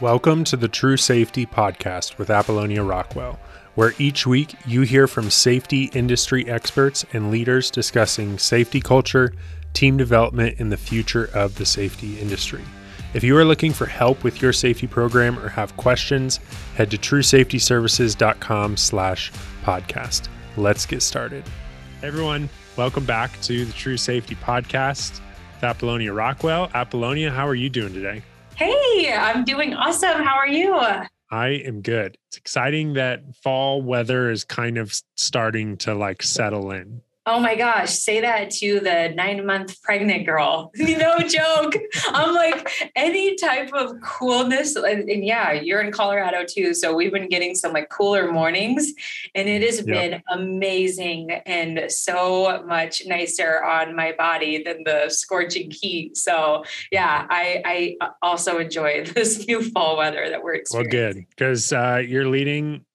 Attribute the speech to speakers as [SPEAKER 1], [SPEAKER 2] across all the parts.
[SPEAKER 1] Welcome to the True Safety Podcast with Apollonia Rockwell, where each week you hear from safety industry experts and leaders discussing safety culture, team development, and the future of the safety industry. If you are looking for help with your safety program or have questions, head to truesafetyservices.com slash podcast. Let's get started. Everyone, welcome back to the True Safety Podcast with Apollonia Rockwell. Apollonia, how are you doing today?
[SPEAKER 2] Hey, I'm doing awesome. How are you?
[SPEAKER 1] I am good. It's exciting that fall weather is kind of starting to like settle in.
[SPEAKER 2] Oh my gosh, say that to the nine month pregnant girl. no joke. I'm like, any type of coolness. And, and, yeah, you're in Colorado too. So we've been getting some like cooler mornings and it has yep. been amazing and so much nicer on my body than the scorching heat. So yeah, I, I also enjoy this new fall weather that we're experiencing.
[SPEAKER 1] Well, good. Because uh, you're leading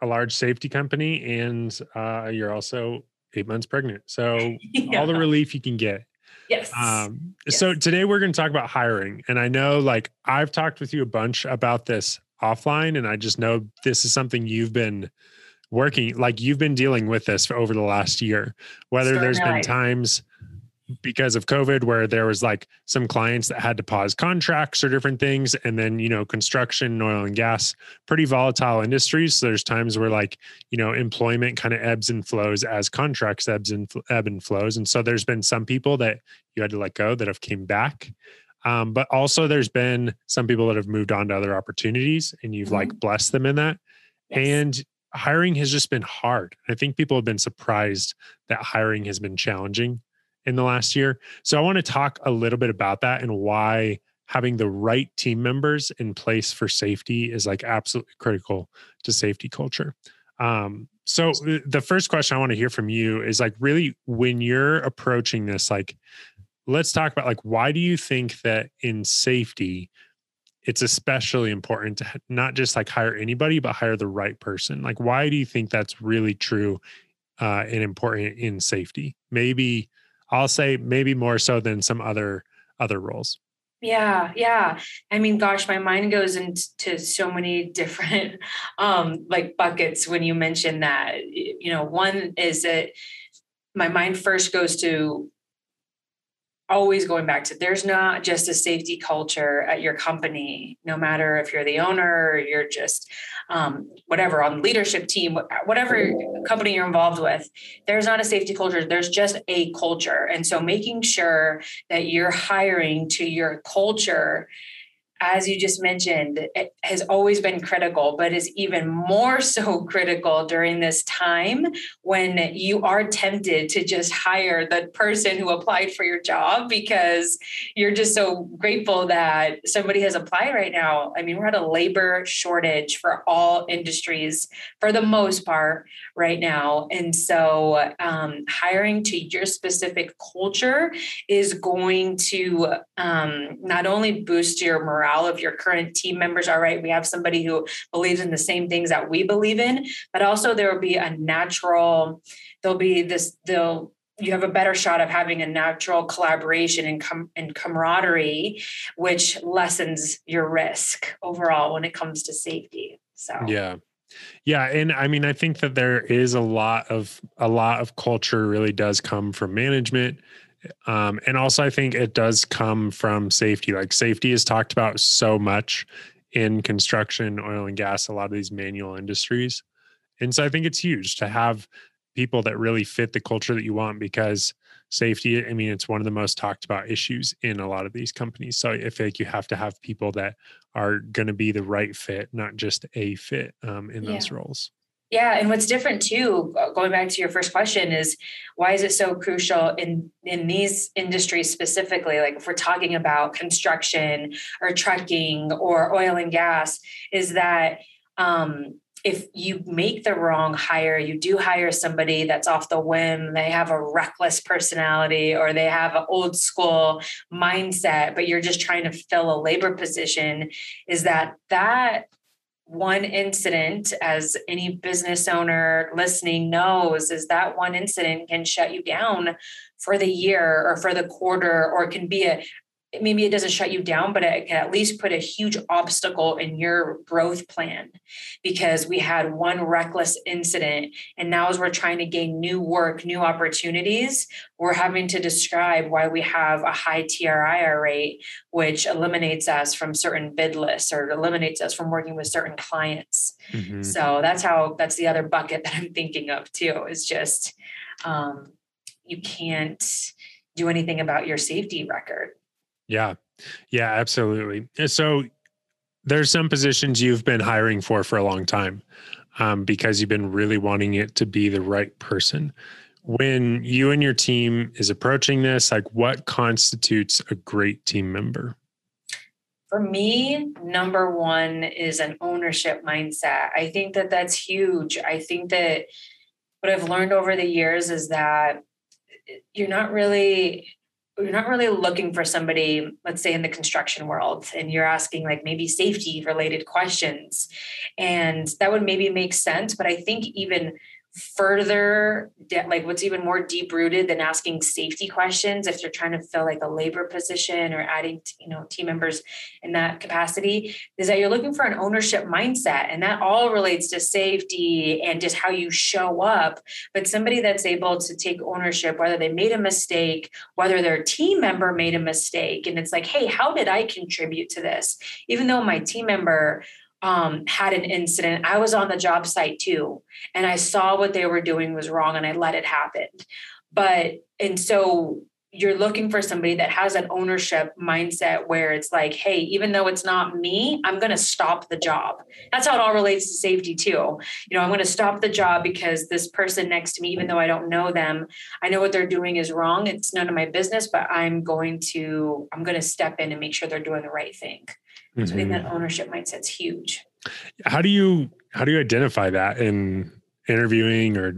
[SPEAKER 1] a large safety company and uh, you're also eight months pregnant. So yeah. all the relief you can get.
[SPEAKER 2] Yes. Um,
[SPEAKER 1] yes. So today we're going to talk about hiring. And I know like I've talked with you a bunch about this offline, and I just know this is something you've been working like you've been dealing with this for over the last year. Whether there's been times because of COVID, where there was like some clients that had to pause contracts or different things. And then, you know, construction, oil and gas, pretty volatile industries. So there's times where like, you know, employment kind of ebbs and flows as contracts ebbs and ebb and flows. And so there's been some people that you had to let go that have came back. Um, but also there's been some people that have moved on to other opportunities and you've mm-hmm. like blessed them in that. Yes. And hiring has just been hard. I think people have been surprised that hiring has been challenging in the last year. So I want to talk a little bit about that and why having the right team members in place for safety is like absolutely critical to safety culture. Um, so the first question I want to hear from you is like really when you're approaching this, like let's talk about like why do you think that in safety it's especially important to not just like hire anybody but hire the right person like why do you think that's really true uh, and important in safety maybe I'll say maybe more so than some other other roles.
[SPEAKER 2] Yeah, yeah. I mean, gosh, my mind goes into so many different um like buckets when you mention that. You know, one is that my mind first goes to always going back to there's not just a safety culture at your company no matter if you're the owner or you're just um, whatever on the leadership team whatever company you're involved with there's not a safety culture there's just a culture. And so making sure that you're hiring to your culture as you just mentioned, it has always been critical, but is even more so critical during this time when you are tempted to just hire the person who applied for your job because you're just so grateful that somebody has applied right now. I mean, we're at a labor shortage for all industries for the most part right now. And so um, hiring to your specific culture is going to um, not only boost your morale of your current team members are right. We have somebody who believes in the same things that we believe in, but also there will be a natural, there'll be this, they'll, you have a better shot of having a natural collaboration and, com- and camaraderie, which lessens your risk overall when it comes to safety. So,
[SPEAKER 1] yeah. Yeah, and I mean I think that there is a lot of a lot of culture really does come from management um, and also, I think it does come from safety. Like safety is talked about so much in construction, oil and gas, a lot of these manual industries. And so I think it's huge to have people that really fit the culture that you want because safety, I mean, it's one of the most talked about issues in a lot of these companies. So I feel like you have to have people that are going to be the right fit, not just a fit um, in yeah. those roles.
[SPEAKER 2] Yeah, and what's different too, uh, going back to your first question, is why is it so crucial in in these industries specifically? Like if we're talking about construction or trucking or oil and gas, is that um, if you make the wrong hire, you do hire somebody that's off the whim, they have a reckless personality or they have an old school mindset, but you're just trying to fill a labor position, is that that one incident, as any business owner listening knows, is that one incident can shut you down for the year or for the quarter, or it can be a maybe it doesn't shut you down, but it can at least put a huge obstacle in your growth plan because we had one reckless incident. And now, as we're trying to gain new work, new opportunities, we're having to describe why we have a high TRIR rate, which eliminates us from certain bid lists or eliminates us from working with certain clients. Mm-hmm. So that's how, that's the other bucket that I'm thinking of too, is just um, you can't do anything about your safety record
[SPEAKER 1] yeah. Yeah, absolutely. So there's some positions you've been hiring for for a long time um, because you've been really wanting it to be the right person. When you and your team is approaching this, like what constitutes a great team member?
[SPEAKER 2] For me, number one is an ownership mindset. I think that that's huge. I think that what I've learned over the years is that you're not really you're not really looking for somebody, let's say in the construction world, and you're asking like maybe safety related questions. And that would maybe make sense. But I think even further like what's even more deep rooted than asking safety questions if you're trying to fill like a labor position or adding you know team members in that capacity is that you're looking for an ownership mindset and that all relates to safety and just how you show up. But somebody that's able to take ownership whether they made a mistake whether their team member made a mistake and it's like hey how did i contribute to this? Even though my team member um, had an incident. I was on the job site too, and I saw what they were doing was wrong, and I let it happen. But and so you're looking for somebody that has an ownership mindset where it's like, hey, even though it's not me, I'm going to stop the job. That's how it all relates to safety too. You know, I'm going to stop the job because this person next to me, even though I don't know them, I know what they're doing is wrong. It's none of my business, but I'm going to I'm going to step in and make sure they're doing the right thing. Mm-hmm. So I think that ownership mindset's huge.
[SPEAKER 1] How do you how do you identify that in interviewing or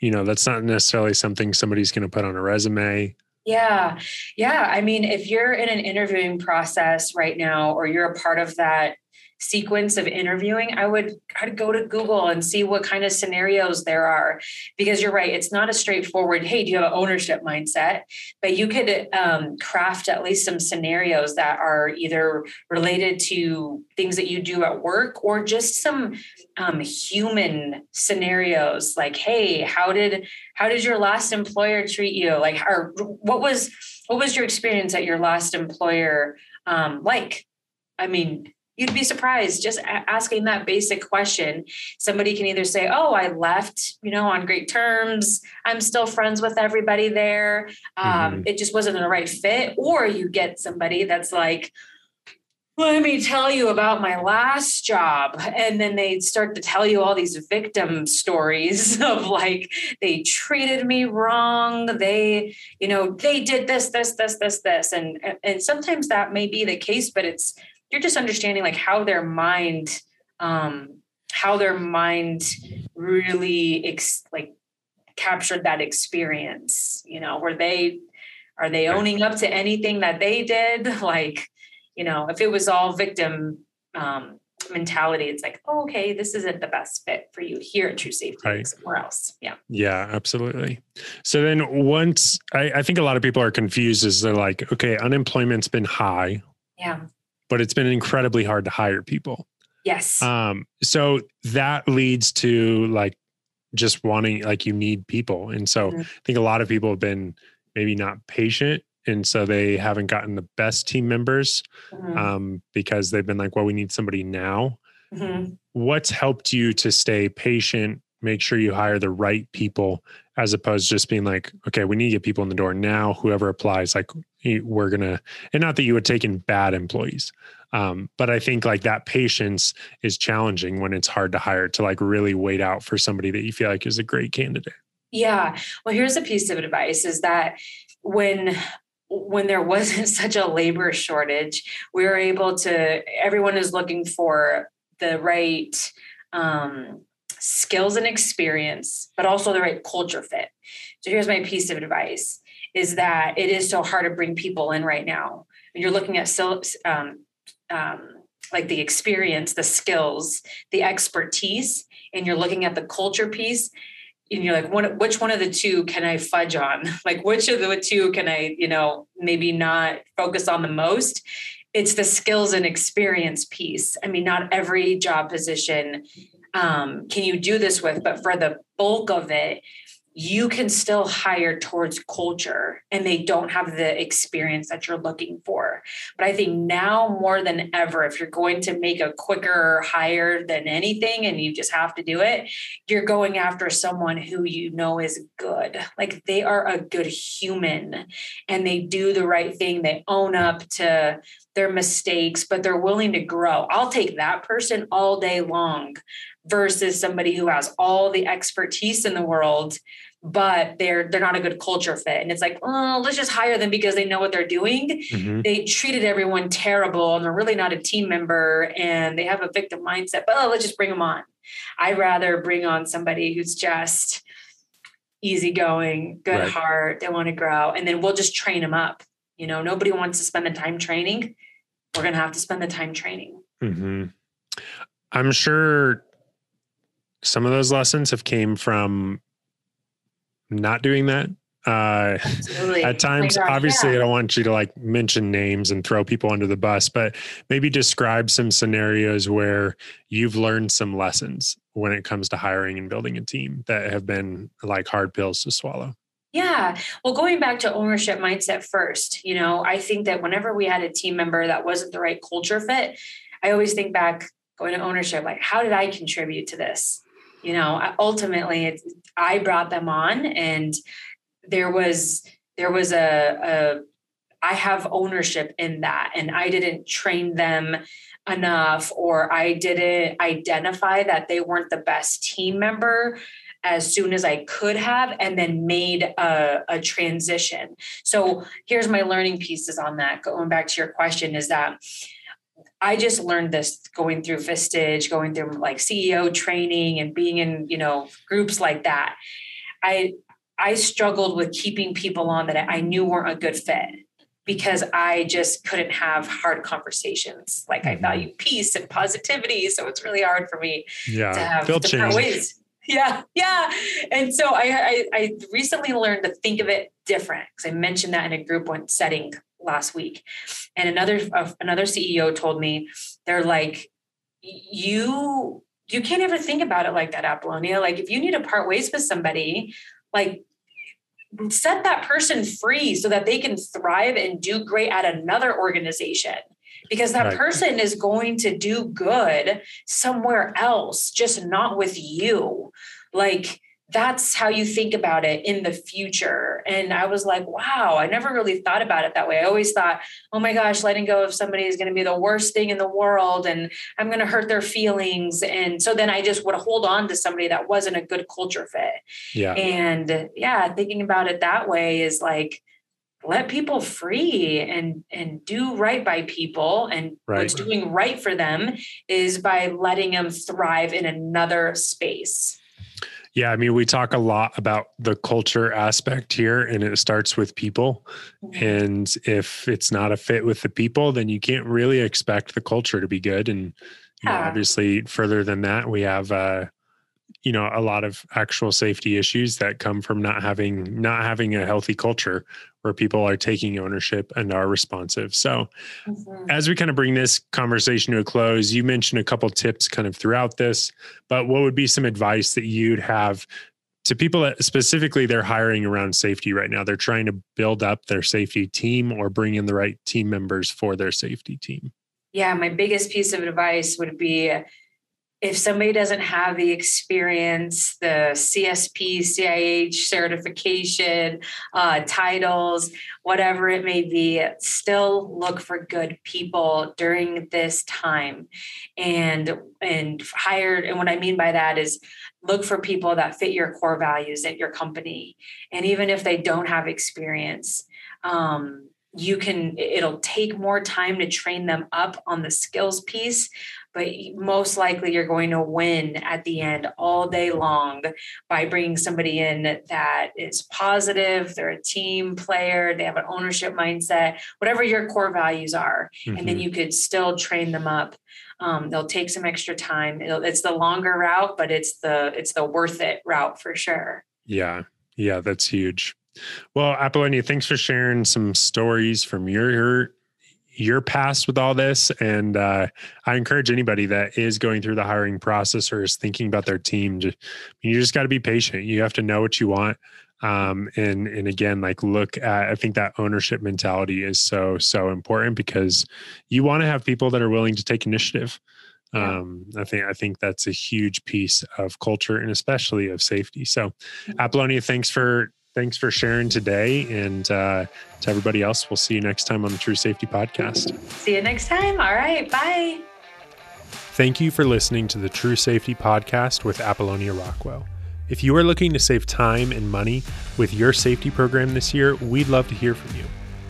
[SPEAKER 1] you know that's not necessarily something somebody's going to put on a resume
[SPEAKER 2] yeah yeah i mean if you're in an interviewing process right now or you're a part of that sequence of interviewing, I would I'd go to Google and see what kind of scenarios there are. Because you're right, it's not a straightforward, hey, do you have an ownership mindset? But you could um, craft at least some scenarios that are either related to things that you do at work or just some um, human scenarios like, hey, how did how did your last employer treat you? Like, or what was what was your experience at your last employer um, like? I mean, you'd be surprised just asking that basic question somebody can either say oh i left you know on great terms i'm still friends with everybody there um, mm-hmm. it just wasn't the right fit or you get somebody that's like let me tell you about my last job. And then they start to tell you all these victim stories of like, they treated me wrong. They, you know, they did this, this, this, this, this. And, and sometimes that may be the case, but it's you're just understanding like how their mind um how their mind really ex- like captured that experience you know were they are they owning up to anything that they did? Like you know if it was all victim um mentality it's like oh, okay this isn't the best fit for you here at true safety right. somewhere else. Yeah.
[SPEAKER 1] Yeah absolutely. So then once I, I think a lot of people are confused is they're like okay unemployment's been high.
[SPEAKER 2] Yeah
[SPEAKER 1] but it's been incredibly hard to hire people.
[SPEAKER 2] Yes.
[SPEAKER 1] Um, so that leads to like just wanting like you need people. And so mm-hmm. I think a lot of people have been maybe not patient and so they haven't gotten the best team members mm-hmm. um, because they've been like, well, we need somebody now. Mm-hmm. What's helped you to stay patient, make sure you hire the right people, as opposed to just being like, okay, we need to get people in the door now. Whoever applies, like we're gonna, and not that you would take in bad employees, um, but I think like that patience is challenging when it's hard to hire to like really wait out for somebody that you feel like is a great candidate.
[SPEAKER 2] Yeah. Well, here's a piece of advice: is that when when there wasn't such a labor shortage, we were able to. Everyone is looking for the right um, skills and experience, but also the right culture fit. So here's my piece of advice is that it is so hard to bring people in right now. You're looking at um, um, like the experience, the skills, the expertise, and you're looking at the culture piece, and you're like, which one of the two can I fudge on? Like, which of the two can I, you know, maybe not focus on the most? It's the skills and experience piece. I mean, not every job position um, can you do this with, but for the bulk of it, you can still hire towards culture and they don't have the experience that you're looking for. But I think now more than ever, if you're going to make a quicker hire than anything and you just have to do it, you're going after someone who you know is good. Like they are a good human and they do the right thing. They own up to their mistakes, but they're willing to grow. I'll take that person all day long versus somebody who has all the expertise in the world but they're they're not a good culture fit and it's like oh let's just hire them because they know what they're doing mm-hmm. they treated everyone terrible and they're really not a team member and they have a victim mindset but oh let's just bring them on i'd rather bring on somebody who's just easygoing good right. heart they want to grow and then we'll just train them up you know nobody wants to spend the time training we're going to have to spend the time training
[SPEAKER 1] mm-hmm. i'm sure some of those lessons have came from not doing that. Uh, at times oh obviously yeah. i don't want you to like mention names and throw people under the bus but maybe describe some scenarios where you've learned some lessons when it comes to hiring and building a team that have been like hard pills to swallow.
[SPEAKER 2] Yeah. Well going back to ownership mindset first you know i think that whenever we had a team member that wasn't the right culture fit i always think back going to ownership like how did i contribute to this you know uh, ultimately i brought them on and there was there was a, a I have ownership in that and I didn't train them enough or I didn't identify that they weren't the best team member as soon as I could have and then made a, a transition. So here's my learning pieces on that. Going back to your question is that I just learned this going through Vistage, going through like CEO training and being in, you know, groups like that. I I struggled with keeping people on that I knew weren't a good fit because I just couldn't have hard conversations. Like I mm-hmm. value peace and positivity. So it's really hard for me
[SPEAKER 1] yeah, to have different change. ways.
[SPEAKER 2] Yeah, yeah. And so I, I, I recently learned to think of it different because I mentioned that in a group one setting last week. And another uh, another ceo told me they're like you you can't ever think about it like that apollonia. Like if you need to part ways with somebody like set that person free so that they can thrive and do great at another organization. Because that right. person is going to do good somewhere else just not with you. Like that's how you think about it in the future. And I was like, wow, I never really thought about it that way. I always thought, oh my gosh, letting go of somebody is going to be the worst thing in the world and I'm going to hurt their feelings. And so then I just would hold on to somebody that wasn't a good culture fit.
[SPEAKER 1] Yeah.
[SPEAKER 2] And yeah, thinking about it that way is like, let people free and and do right by people and right. what's doing right for them is by letting them thrive in another space
[SPEAKER 1] yeah, I mean, we talk a lot about the culture aspect here, and it starts with people. Mm-hmm. And if it's not a fit with the people, then you can't really expect the culture to be good. And you know, obviously, further than that, we have uh, you know a lot of actual safety issues that come from not having not having a healthy culture where people are taking ownership and are responsive. So mm-hmm. as we kind of bring this conversation to a close you mentioned a couple tips kind of throughout this but what would be some advice that you'd have to people that specifically they're hiring around safety right now? They're trying to build up their safety team or bring in the right team members for their safety team.
[SPEAKER 2] Yeah my biggest piece of advice would be if somebody doesn't have the experience, the CSP, CIH certification, uh, titles, whatever it may be, still look for good people during this time, and and hired. And what I mean by that is look for people that fit your core values at your company, and even if they don't have experience. Um, you can it'll take more time to train them up on the skills piece but most likely you're going to win at the end all day long by bringing somebody in that is positive, they're a team player, they have an ownership mindset, whatever your core values are. Mm-hmm. And then mm-hmm. you could still train them up um, they'll take some extra time. It'll, it's the longer route, but it's the it's the worth it route for sure.
[SPEAKER 1] Yeah, yeah, that's huge. Well, Apollonia, thanks for sharing some stories from your your past with all this. And uh, I encourage anybody that is going through the hiring process or is thinking about their team, just, you just got to be patient. You have to know what you want. Um, and and again, like look at I think that ownership mentality is so so important because you want to have people that are willing to take initiative. Yeah. Um, I think I think that's a huge piece of culture and especially of safety. So, mm-hmm. Apollonia, thanks for thanks for sharing today. And uh, to everybody else, we'll see you next time on the True Safety Podcast.
[SPEAKER 2] See you next time. All right. Bye.
[SPEAKER 1] Thank you for listening to the True Safety Podcast with Apollonia Rockwell. If you are looking to save time and money with your safety program this year, we'd love to hear from you.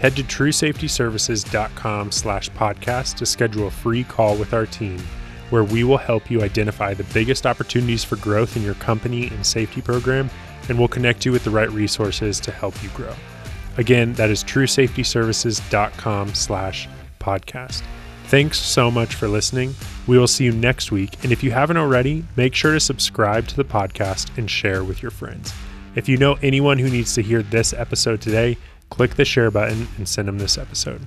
[SPEAKER 1] Head to truesafetyservices.com slash podcast to schedule a free call with our team where we will help you identify the biggest opportunities for growth in your company and safety program and we'll connect you with the right resources to help you grow. Again, that is truesafetyservices.com slash podcast. Thanks so much for listening. We will see you next week. And if you haven't already, make sure to subscribe to the podcast and share with your friends. If you know anyone who needs to hear this episode today, click the share button and send them this episode.